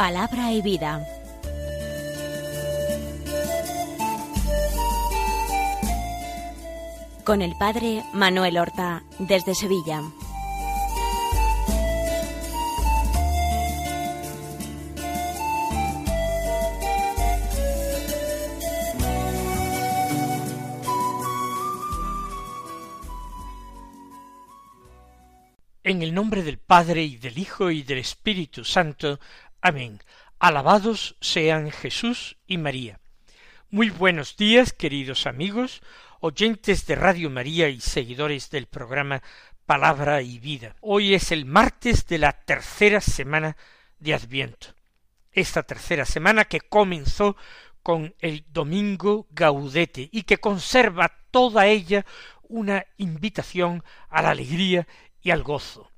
Palabra y vida. Con el padre Manuel Horta, desde Sevilla. En el nombre del Padre y del Hijo y del Espíritu Santo. Amén. Alabados sean Jesús y María. Muy buenos días, queridos amigos, oyentes de Radio María y seguidores del programa Palabra y Vida. Hoy es el martes de la tercera semana de Adviento. Esta tercera semana que comenzó con el domingo gaudete y que conserva toda ella una invitación a la alegría y al gozo.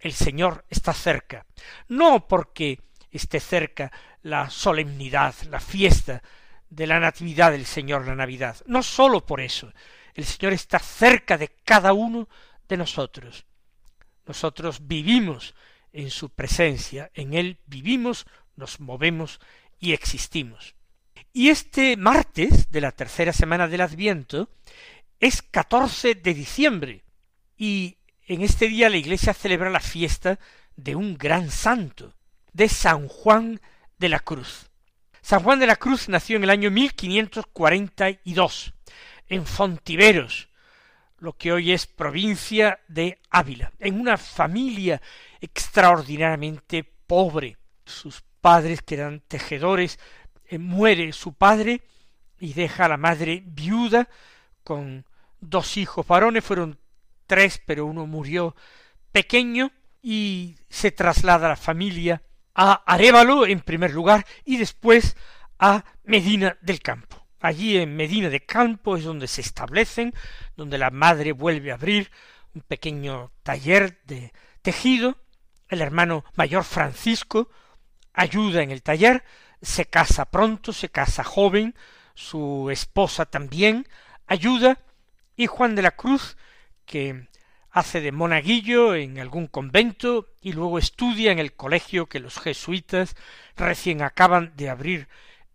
El Señor está cerca, no porque esté cerca la solemnidad, la fiesta de la Natividad del Señor, la Navidad, no sólo por eso, el Señor está cerca de cada uno de nosotros. Nosotros vivimos en su presencia, en Él vivimos, nos movemos y existimos. Y este martes de la tercera semana del Adviento es 14 de diciembre y en este día la Iglesia celebra la fiesta de un gran santo, de San Juan de la Cruz. San Juan de la Cruz nació en el año 1542 en Fontiveros, lo que hoy es provincia de Ávila, en una familia extraordinariamente pobre. Sus padres, que eran tejedores, eh, muere su padre y deja a la madre viuda con dos hijos varones, fueron tres, pero uno murió pequeño y se traslada la familia a Arévalo en primer lugar y después a Medina del Campo. Allí en Medina del Campo es donde se establecen, donde la madre vuelve a abrir un pequeño taller de tejido, el hermano mayor Francisco ayuda en el taller, se casa pronto, se casa joven, su esposa también ayuda, y Juan de la Cruz que hace de monaguillo en algún convento y luego estudia en el colegio que los jesuitas recién acaban de abrir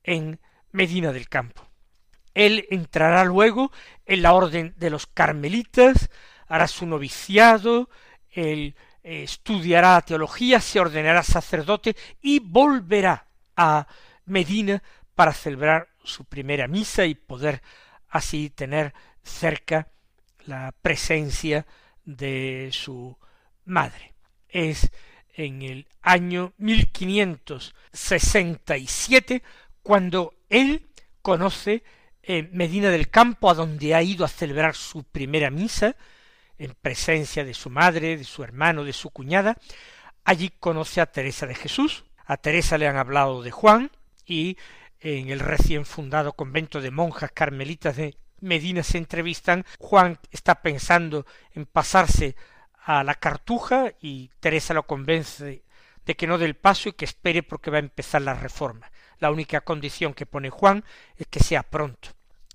en Medina del Campo. Él entrará luego en la orden de los carmelitas, hará su noviciado, él estudiará teología, se ordenará sacerdote y volverá a Medina para celebrar su primera misa y poder así tener cerca la presencia de su madre. Es en el año 1567 cuando él conoce en Medina del Campo, a donde ha ido a celebrar su primera misa, en presencia de su madre, de su hermano, de su cuñada, allí conoce a Teresa de Jesús. A Teresa le han hablado de Juan y en el recién fundado convento de monjas carmelitas de Medina se entrevistan, Juan está pensando en pasarse a la cartuja y Teresa lo convence de que no dé el paso y que espere porque va a empezar la reforma. La única condición que pone Juan es que sea pronto.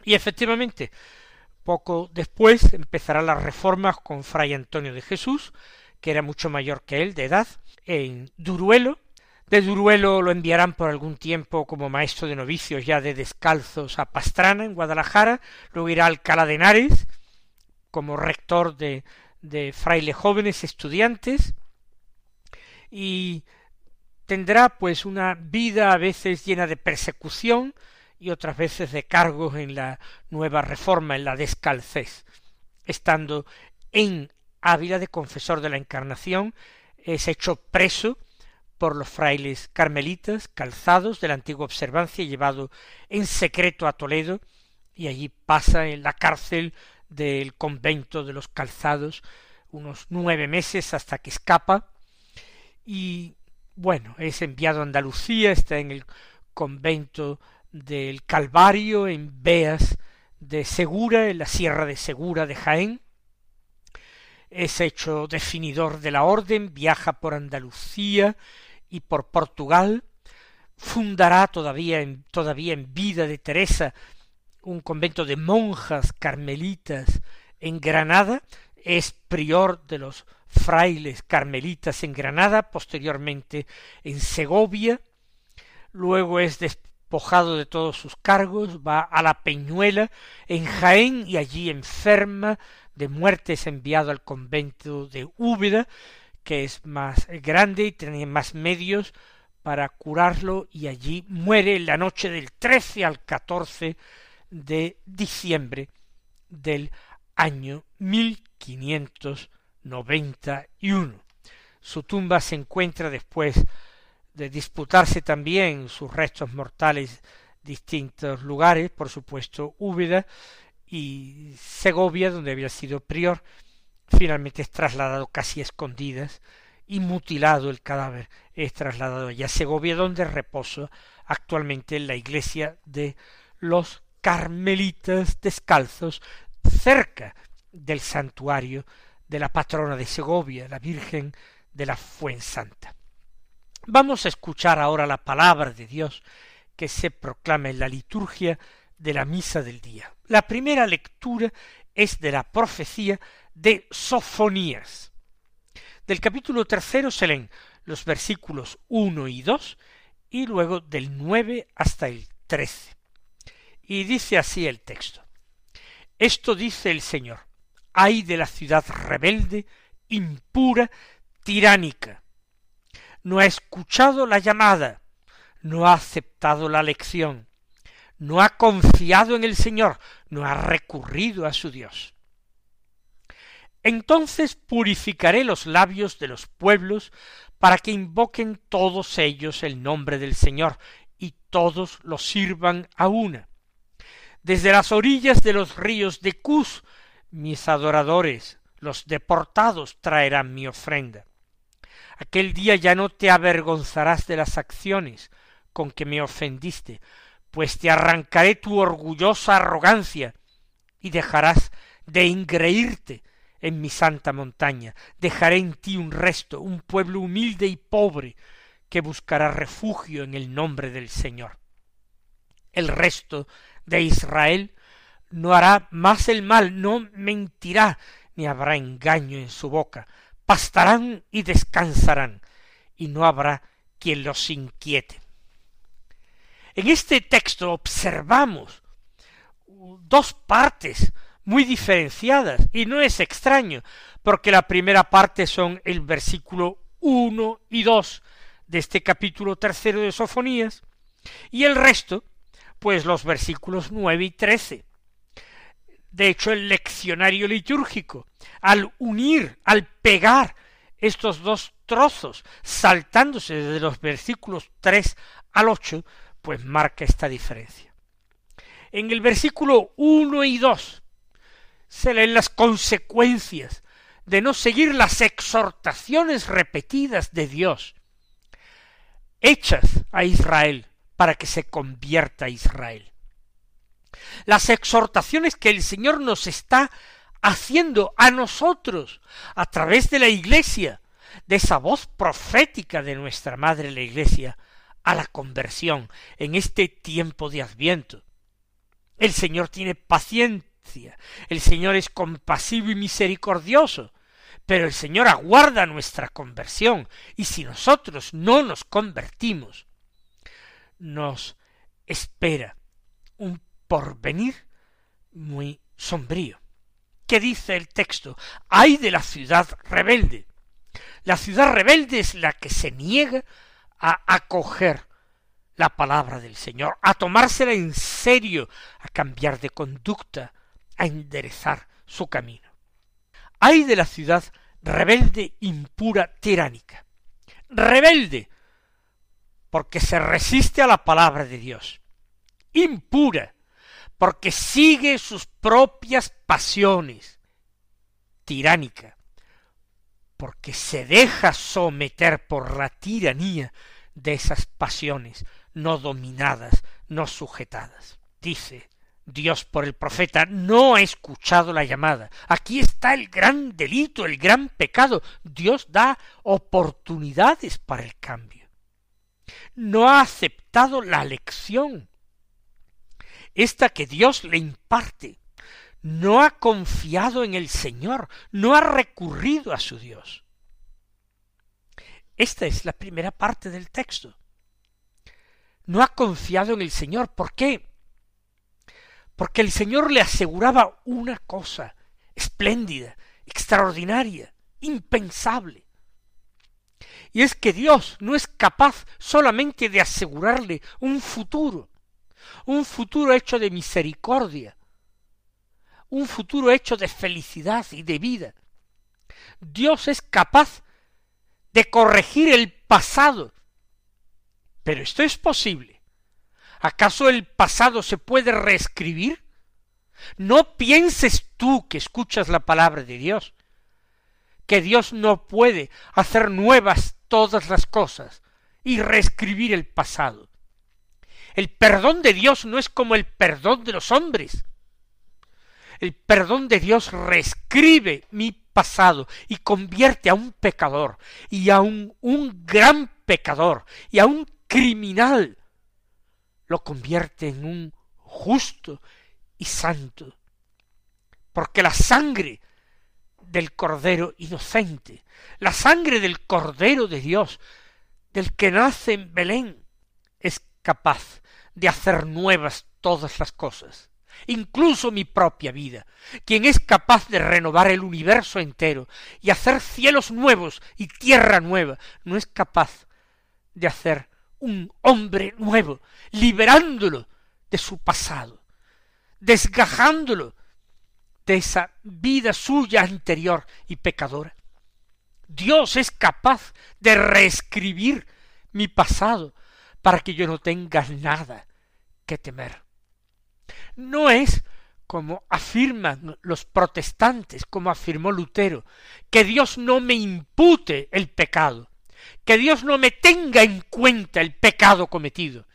Y efectivamente, poco después empezará las reformas con Fray Antonio de Jesús, que era mucho mayor que él de edad, en Duruelo, de Duruelo lo enviarán por algún tiempo como maestro de novicios ya de descalzos a Pastrana, en Guadalajara, luego irá a Alcalá de Henares, como rector de, de frailes jóvenes estudiantes, y tendrá pues una vida a veces llena de persecución y otras veces de cargos en la nueva reforma, en la descalcez. Estando en Ávila de confesor de la Encarnación, es hecho preso por los frailes carmelitas calzados de la antigua observancia llevado en secreto a Toledo y allí pasa en la cárcel del convento de los calzados unos nueve meses hasta que escapa. Y bueno es enviado a Andalucía está en el convento del Calvario en Beas de Segura en la sierra de Segura de Jaén. Es hecho definidor de la orden viaja por Andalucía y por Portugal, fundará todavía en, todavía en vida de Teresa un convento de monjas carmelitas en Granada, es prior de los frailes carmelitas en Granada, posteriormente en Segovia, luego es despojado de todos sus cargos, va a la Peñuela en Jaén y allí enferma de muerte es enviado al convento de Úbeda, que es más grande y tiene más medios para curarlo y allí muere en la noche del 13 al 14 de diciembre del año 1591. Su tumba se encuentra después de disputarse también sus restos mortales distintos lugares, por supuesto Úbeda y Segovia, donde había sido prior, finalmente es trasladado casi a escondidas y mutilado el cadáver es trasladado allá a Segovia, donde reposa actualmente en la iglesia de los carmelitas descalzos, cerca del santuario de la patrona de Segovia, la Virgen de la Fuensanta. Vamos a escuchar ahora la palabra de Dios que se proclama en la liturgia de la misa del día. La primera lectura es de la profecía de Sofonías. Del capítulo tercero se leen los versículos uno y dos y luego del nueve hasta el trece. Y dice así el texto. Esto dice el Señor. Ay de la ciudad rebelde, impura, tiránica. No ha escuchado la llamada, no ha aceptado la lección, no ha confiado en el Señor, no ha recurrido a su Dios. Entonces purificaré los labios de los pueblos para que invoquen todos ellos el nombre del Señor y todos lo sirvan a una. Desde las orillas de los ríos de Cus, mis adoradores, los deportados, traerán mi ofrenda. Aquel día ya no te avergonzarás de las acciones con que me ofendiste, pues te arrancaré tu orgullosa arrogancia y dejarás de ingreírte en mi santa montaña, dejaré en ti un resto, un pueblo humilde y pobre, que buscará refugio en el nombre del Señor. El resto de Israel no hará más el mal, no mentirá, ni habrá engaño en su boca, pastarán y descansarán, y no habrá quien los inquiete. En este texto observamos dos partes muy diferenciadas, y no es extraño, porque la primera parte son el versículo uno y dos de este capítulo tercero de Sofonías, y el resto, pues los versículos nueve y trece. De hecho, el leccionario litúrgico, al unir, al pegar estos dos trozos, saltándose desde los versículos tres al ocho, pues marca esta diferencia. En el versículo uno y dos se leen las consecuencias de no seguir las exhortaciones repetidas de Dios, hechas a Israel para que se convierta Israel. Las exhortaciones que el Señor nos está haciendo a nosotros a través de la Iglesia, de esa voz profética de nuestra Madre la Iglesia, a la conversión en este tiempo de Adviento. El Señor tiene el Señor es compasivo y misericordioso, pero el Señor aguarda nuestra conversión, y si nosotros no nos convertimos, nos espera un porvenir muy sombrío. ¿Qué dice el texto? Hay de la ciudad rebelde. La ciudad rebelde es la que se niega a acoger la palabra del Señor, a tomársela en serio, a cambiar de conducta, a enderezar su camino. Hay de la ciudad rebelde, impura, tiránica. Rebelde, porque se resiste a la palabra de Dios. Impura, porque sigue sus propias pasiones. Tiránica, porque se deja someter por la tiranía de esas pasiones no dominadas, no sujetadas. Dice Dios por el profeta no ha escuchado la llamada. Aquí está el gran delito, el gran pecado. Dios da oportunidades para el cambio. No ha aceptado la lección, esta que Dios le imparte. No ha confiado en el Señor, no ha recurrido a su Dios. Esta es la primera parte del texto. no ha confiado en el Señor. ¿Por qué? Porque el Señor le aseguraba una cosa espléndida, extraordinaria, impensable. Y es que Dios no es capaz solamente de asegurarle un futuro, un futuro hecho de misericordia, un futuro hecho de felicidad y de vida. Dios es capaz de corregir el pasado. Pero esto es posible. ¿Acaso el pasado se puede reescribir? No pienses tú que escuchas la palabra de Dios, que Dios no puede hacer nuevas todas las cosas y reescribir el pasado. El perdón de Dios no es como el perdón de los hombres. El perdón de Dios reescribe mi pasado y convierte a un pecador y a un, un gran pecador y a un criminal lo convierte en un justo y santo. Porque la sangre del Cordero inocente, la sangre del Cordero de Dios, del que nace en Belén, es capaz de hacer nuevas todas las cosas, incluso mi propia vida, quien es capaz de renovar el universo entero y hacer cielos nuevos y tierra nueva, no es capaz de hacer un hombre nuevo, liberándolo de su pasado, desgajándolo de esa vida suya anterior y pecadora. Dios es capaz de reescribir mi pasado para que yo no tenga nada que temer. No es como afirman los protestantes, como afirmó Lutero, que Dios no me impute el pecado, que Dios no me tenga en cuenta el pecado cometido.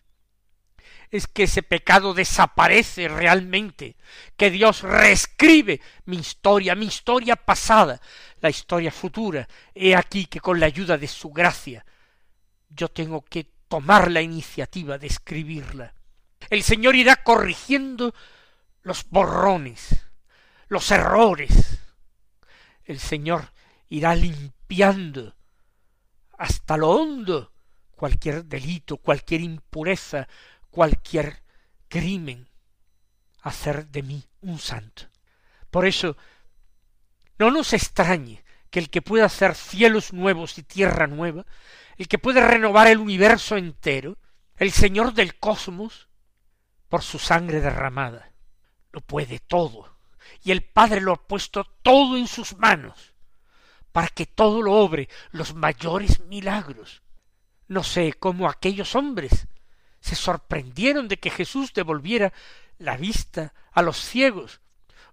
Es que ese pecado desaparece realmente, que Dios reescribe mi historia, mi historia pasada, la historia futura. He aquí que con la ayuda de su gracia yo tengo que tomar la iniciativa de escribirla. El Señor irá corrigiendo los borrones, los errores. El Señor irá limpiando hasta lo hondo cualquier delito, cualquier impureza, cualquier crimen, hacer de mí un santo. Por eso, no nos extrañe que el que pueda hacer cielos nuevos y tierra nueva, el que puede renovar el universo entero, el Señor del cosmos, por su sangre derramada, lo puede todo, y el Padre lo ha puesto todo en sus manos, para que todo lo obre los mayores milagros. No sé cómo aquellos hombres se sorprendieron de que Jesús devolviera la vista a los ciegos,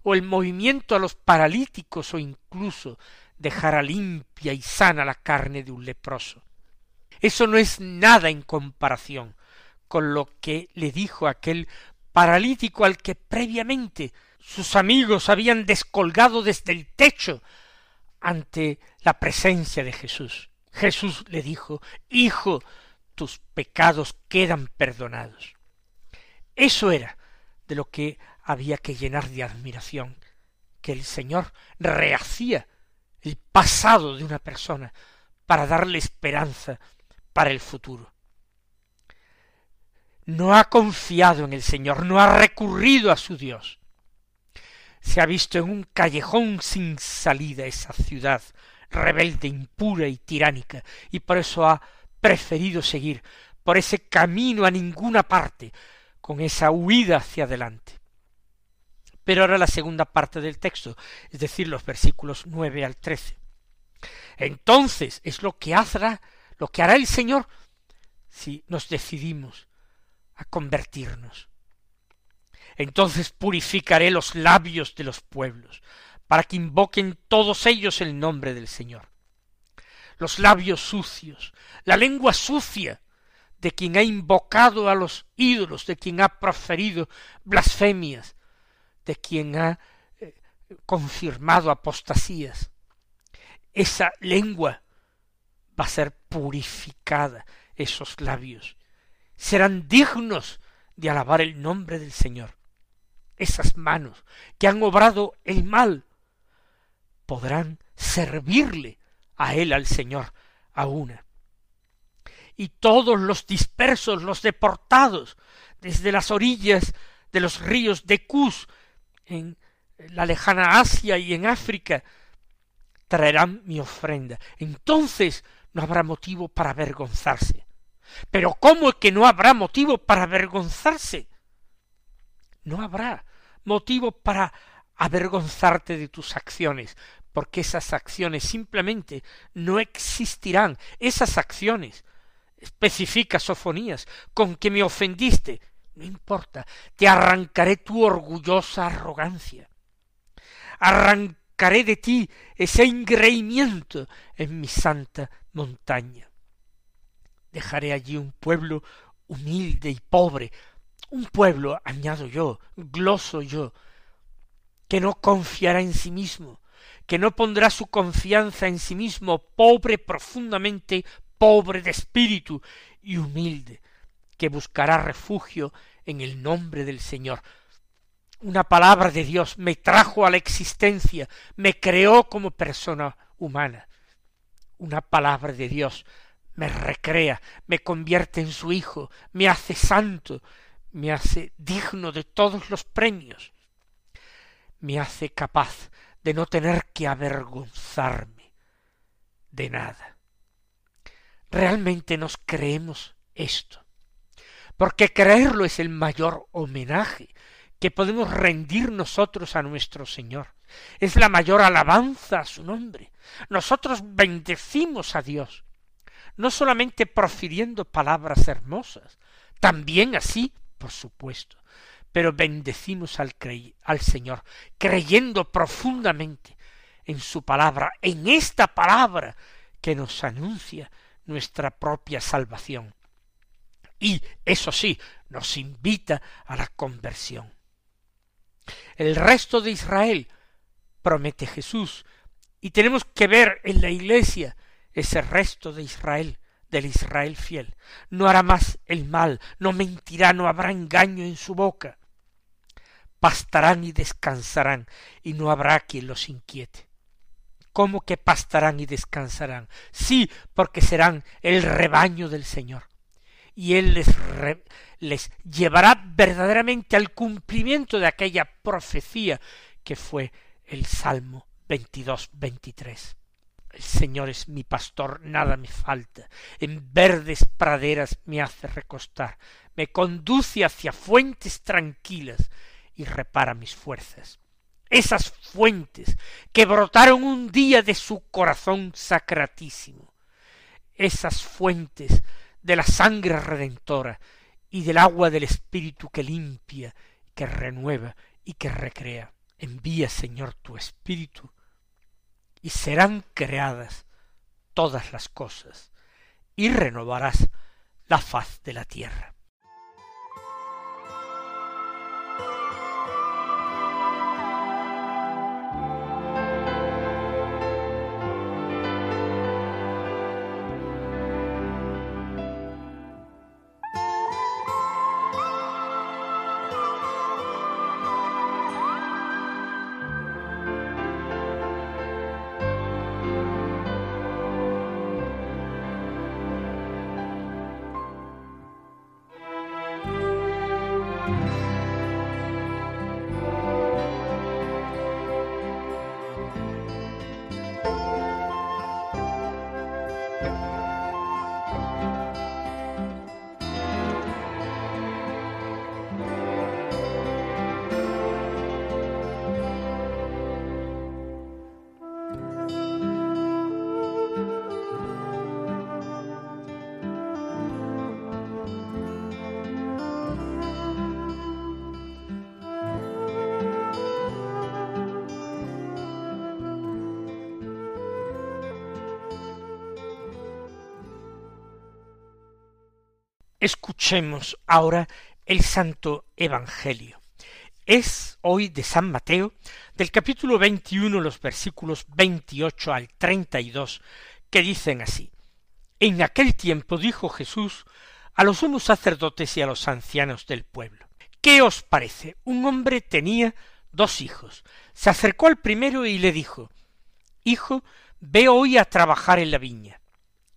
o el movimiento a los paralíticos, o incluso dejara limpia y sana la carne de un leproso. Eso no es nada en comparación con lo que le dijo aquel paralítico al que previamente sus amigos habían descolgado desde el techo ante la presencia de Jesús. Jesús le dijo, Hijo, tus pecados quedan perdonados. Eso era de lo que había que llenar de admiración, que el Señor rehacía el pasado de una persona para darle esperanza para el futuro. No ha confiado en el Señor, no ha recurrido a su Dios, se ha visto en un callejón sin salida esa ciudad rebelde, impura y tiránica, y por eso ha preferido seguir por ese camino a ninguna parte, con esa huida hacia adelante. Pero ahora la segunda parte del texto, es decir, los versículos nueve al trece. Entonces es lo que hará, lo que hará el Señor si nos decidimos a convertirnos. Entonces purificaré los labios de los pueblos, para que invoquen todos ellos el nombre del Señor. Los labios sucios, la lengua sucia de quien ha invocado a los ídolos, de quien ha proferido blasfemias, de quien ha eh, confirmado apostasías. Esa lengua va a ser purificada, esos labios. Serán dignos de alabar el nombre del Señor esas manos que han obrado el mal podrán servirle a él, al Señor, a una. y todos los dispersos, los deportados, desde las orillas de los ríos de Cus, en la lejana Asia y en África, traerán mi ofrenda. Entonces no habrá motivo para avergonzarse. Pero ¿cómo es que no habrá motivo para avergonzarse? No habrá motivo para avergonzarte de tus acciones, porque esas acciones simplemente no existirán. Esas acciones, especifica Sofonías, con que me ofendiste, no importa, te arrancaré tu orgullosa arrogancia. Arrancaré de ti ese engreimiento en mi santa montaña. Dejaré allí un pueblo humilde y pobre, un pueblo, añado yo, gloso yo, que no confiará en sí mismo, que no pondrá su confianza en sí mismo, pobre profundamente, pobre de espíritu y humilde, que buscará refugio en el nombre del Señor. Una palabra de Dios me trajo a la existencia, me creó como persona humana. Una palabra de Dios me recrea, me convierte en su hijo, me hace santo, me hace digno de todos los premios, me hace capaz de no tener que avergonzarme de nada. Realmente nos creemos esto, porque creerlo es el mayor homenaje que podemos rendir nosotros a nuestro Señor. Es la mayor alabanza a su nombre. Nosotros bendecimos a Dios, no solamente profiriendo palabras hermosas, también así por supuesto, pero bendecimos al, al Señor, creyendo profundamente en su palabra, en esta palabra que nos anuncia nuestra propia salvación. Y, eso sí, nos invita a la conversión. El resto de Israel promete Jesús, y tenemos que ver en la iglesia ese resto de Israel del Israel fiel. No hará más el mal, no mentirá, no habrá engaño en su boca. Pastarán y descansarán, y no habrá quien los inquiete. ¿Cómo que pastarán y descansarán? Sí, porque serán el rebaño del Señor. Y Él les, les llevará verdaderamente al cumplimiento de aquella profecía que fue el Salmo veintidós veintitrés. El Señor es mi pastor, nada me falta. En verdes praderas me hace recostar, me conduce hacia fuentes tranquilas y repara mis fuerzas. Esas fuentes que brotaron un día de su corazón sacratísimo. Esas fuentes de la sangre redentora y del agua del Espíritu que limpia, que renueva y que recrea. Envía, Señor, tu Espíritu y serán creadas todas las cosas, y renovarás la faz de la tierra. Escuchemos ahora el Santo Evangelio. Es hoy de San Mateo, del capítulo 21, los versículos 28 al 32, que dicen así. En aquel tiempo dijo Jesús a los sumos sacerdotes y a los ancianos del pueblo. ¿Qué os parece? Un hombre tenía dos hijos. Se acercó al primero y le dijo Hijo, ve hoy a trabajar en la viña.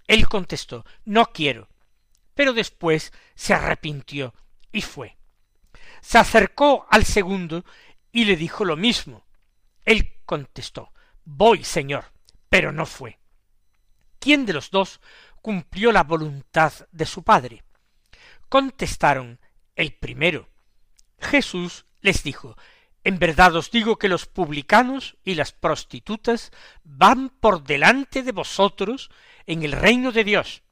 Él contestó No quiero. Pero después se arrepintió y fue. Se acercó al segundo y le dijo lo mismo. Él contestó Voy, señor, pero no fue. ¿Quién de los dos cumplió la voluntad de su padre? Contestaron el primero. Jesús les dijo En verdad os digo que los publicanos y las prostitutas van por delante de vosotros en el reino de Dios,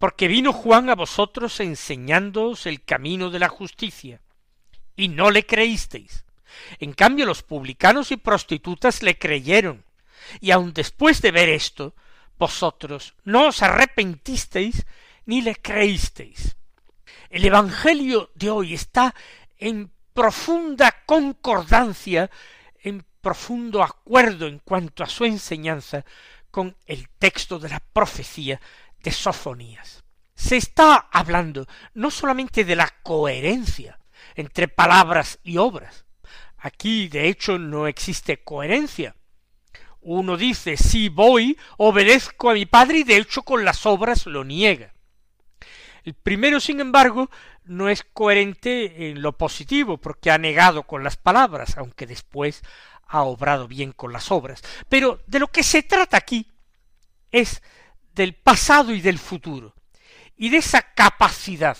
porque vino Juan a vosotros enseñándoos el camino de la justicia, y no le creísteis. En cambio los publicanos y prostitutas le creyeron, y aun después de ver esto, vosotros no os arrepentisteis ni le creísteis. El Evangelio de hoy está en profunda concordancia, en profundo acuerdo en cuanto a su enseñanza con el texto de la profecía de Sofonías. Se está hablando no solamente de la coherencia entre palabras y obras. Aquí, de hecho, no existe coherencia. Uno dice, sí voy, obedezco a mi padre y de hecho con las obras lo niega. El primero, sin embargo, no es coherente en lo positivo, porque ha negado con las palabras, aunque después ha obrado bien con las obras. Pero de lo que se trata aquí es del pasado y del futuro, y de esa capacidad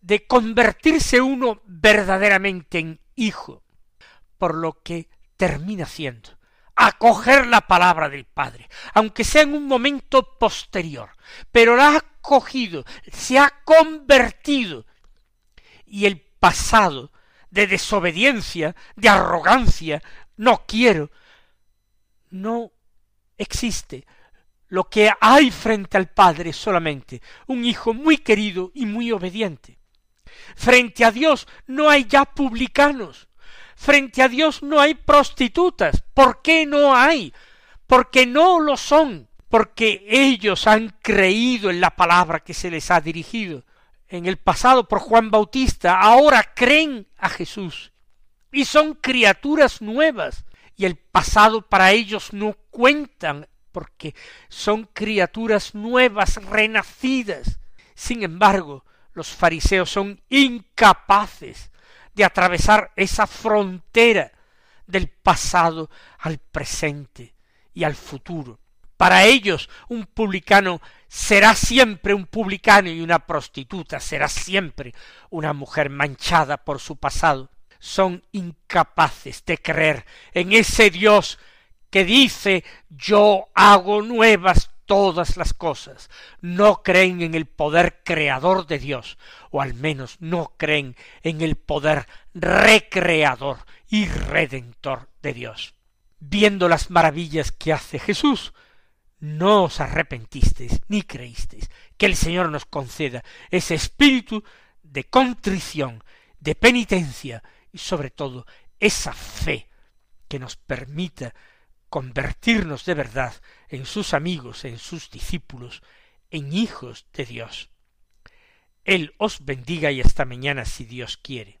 de convertirse uno verdaderamente en hijo, por lo que termina siendo acoger la palabra del Padre, aunque sea en un momento posterior, pero la ha cogido, se ha convertido, y el pasado de desobediencia, de arrogancia, no quiero, no existe. Lo que hay frente al Padre solamente un hijo muy querido y muy obediente. Frente a Dios no hay ya publicanos, Frente a Dios no hay prostitutas. ¿Por qué no hay? Porque no lo son, porque ellos han creído en la palabra que se les ha dirigido. En el pasado por Juan Bautista, ahora creen a Jesús y son criaturas nuevas y el pasado para ellos no cuentan porque son criaturas nuevas, renacidas. Sin embargo, los fariseos son incapaces de atravesar esa frontera del pasado al presente y al futuro. Para ellos un publicano será siempre un publicano y una prostituta será siempre una mujer manchada por su pasado. Son incapaces de creer en ese Dios que dice yo hago nuevas todas las cosas, no creen en el poder creador de Dios, o al menos no creen en el poder recreador y redentor de Dios. Viendo las maravillas que hace Jesús, no os arrepentisteis ni creísteis. Que el Señor nos conceda ese espíritu de contrición, de penitencia y sobre todo esa fe que nos permita convertirnos de verdad en sus amigos, en sus discípulos, en hijos de Dios. Él os bendiga y hasta mañana si Dios quiere.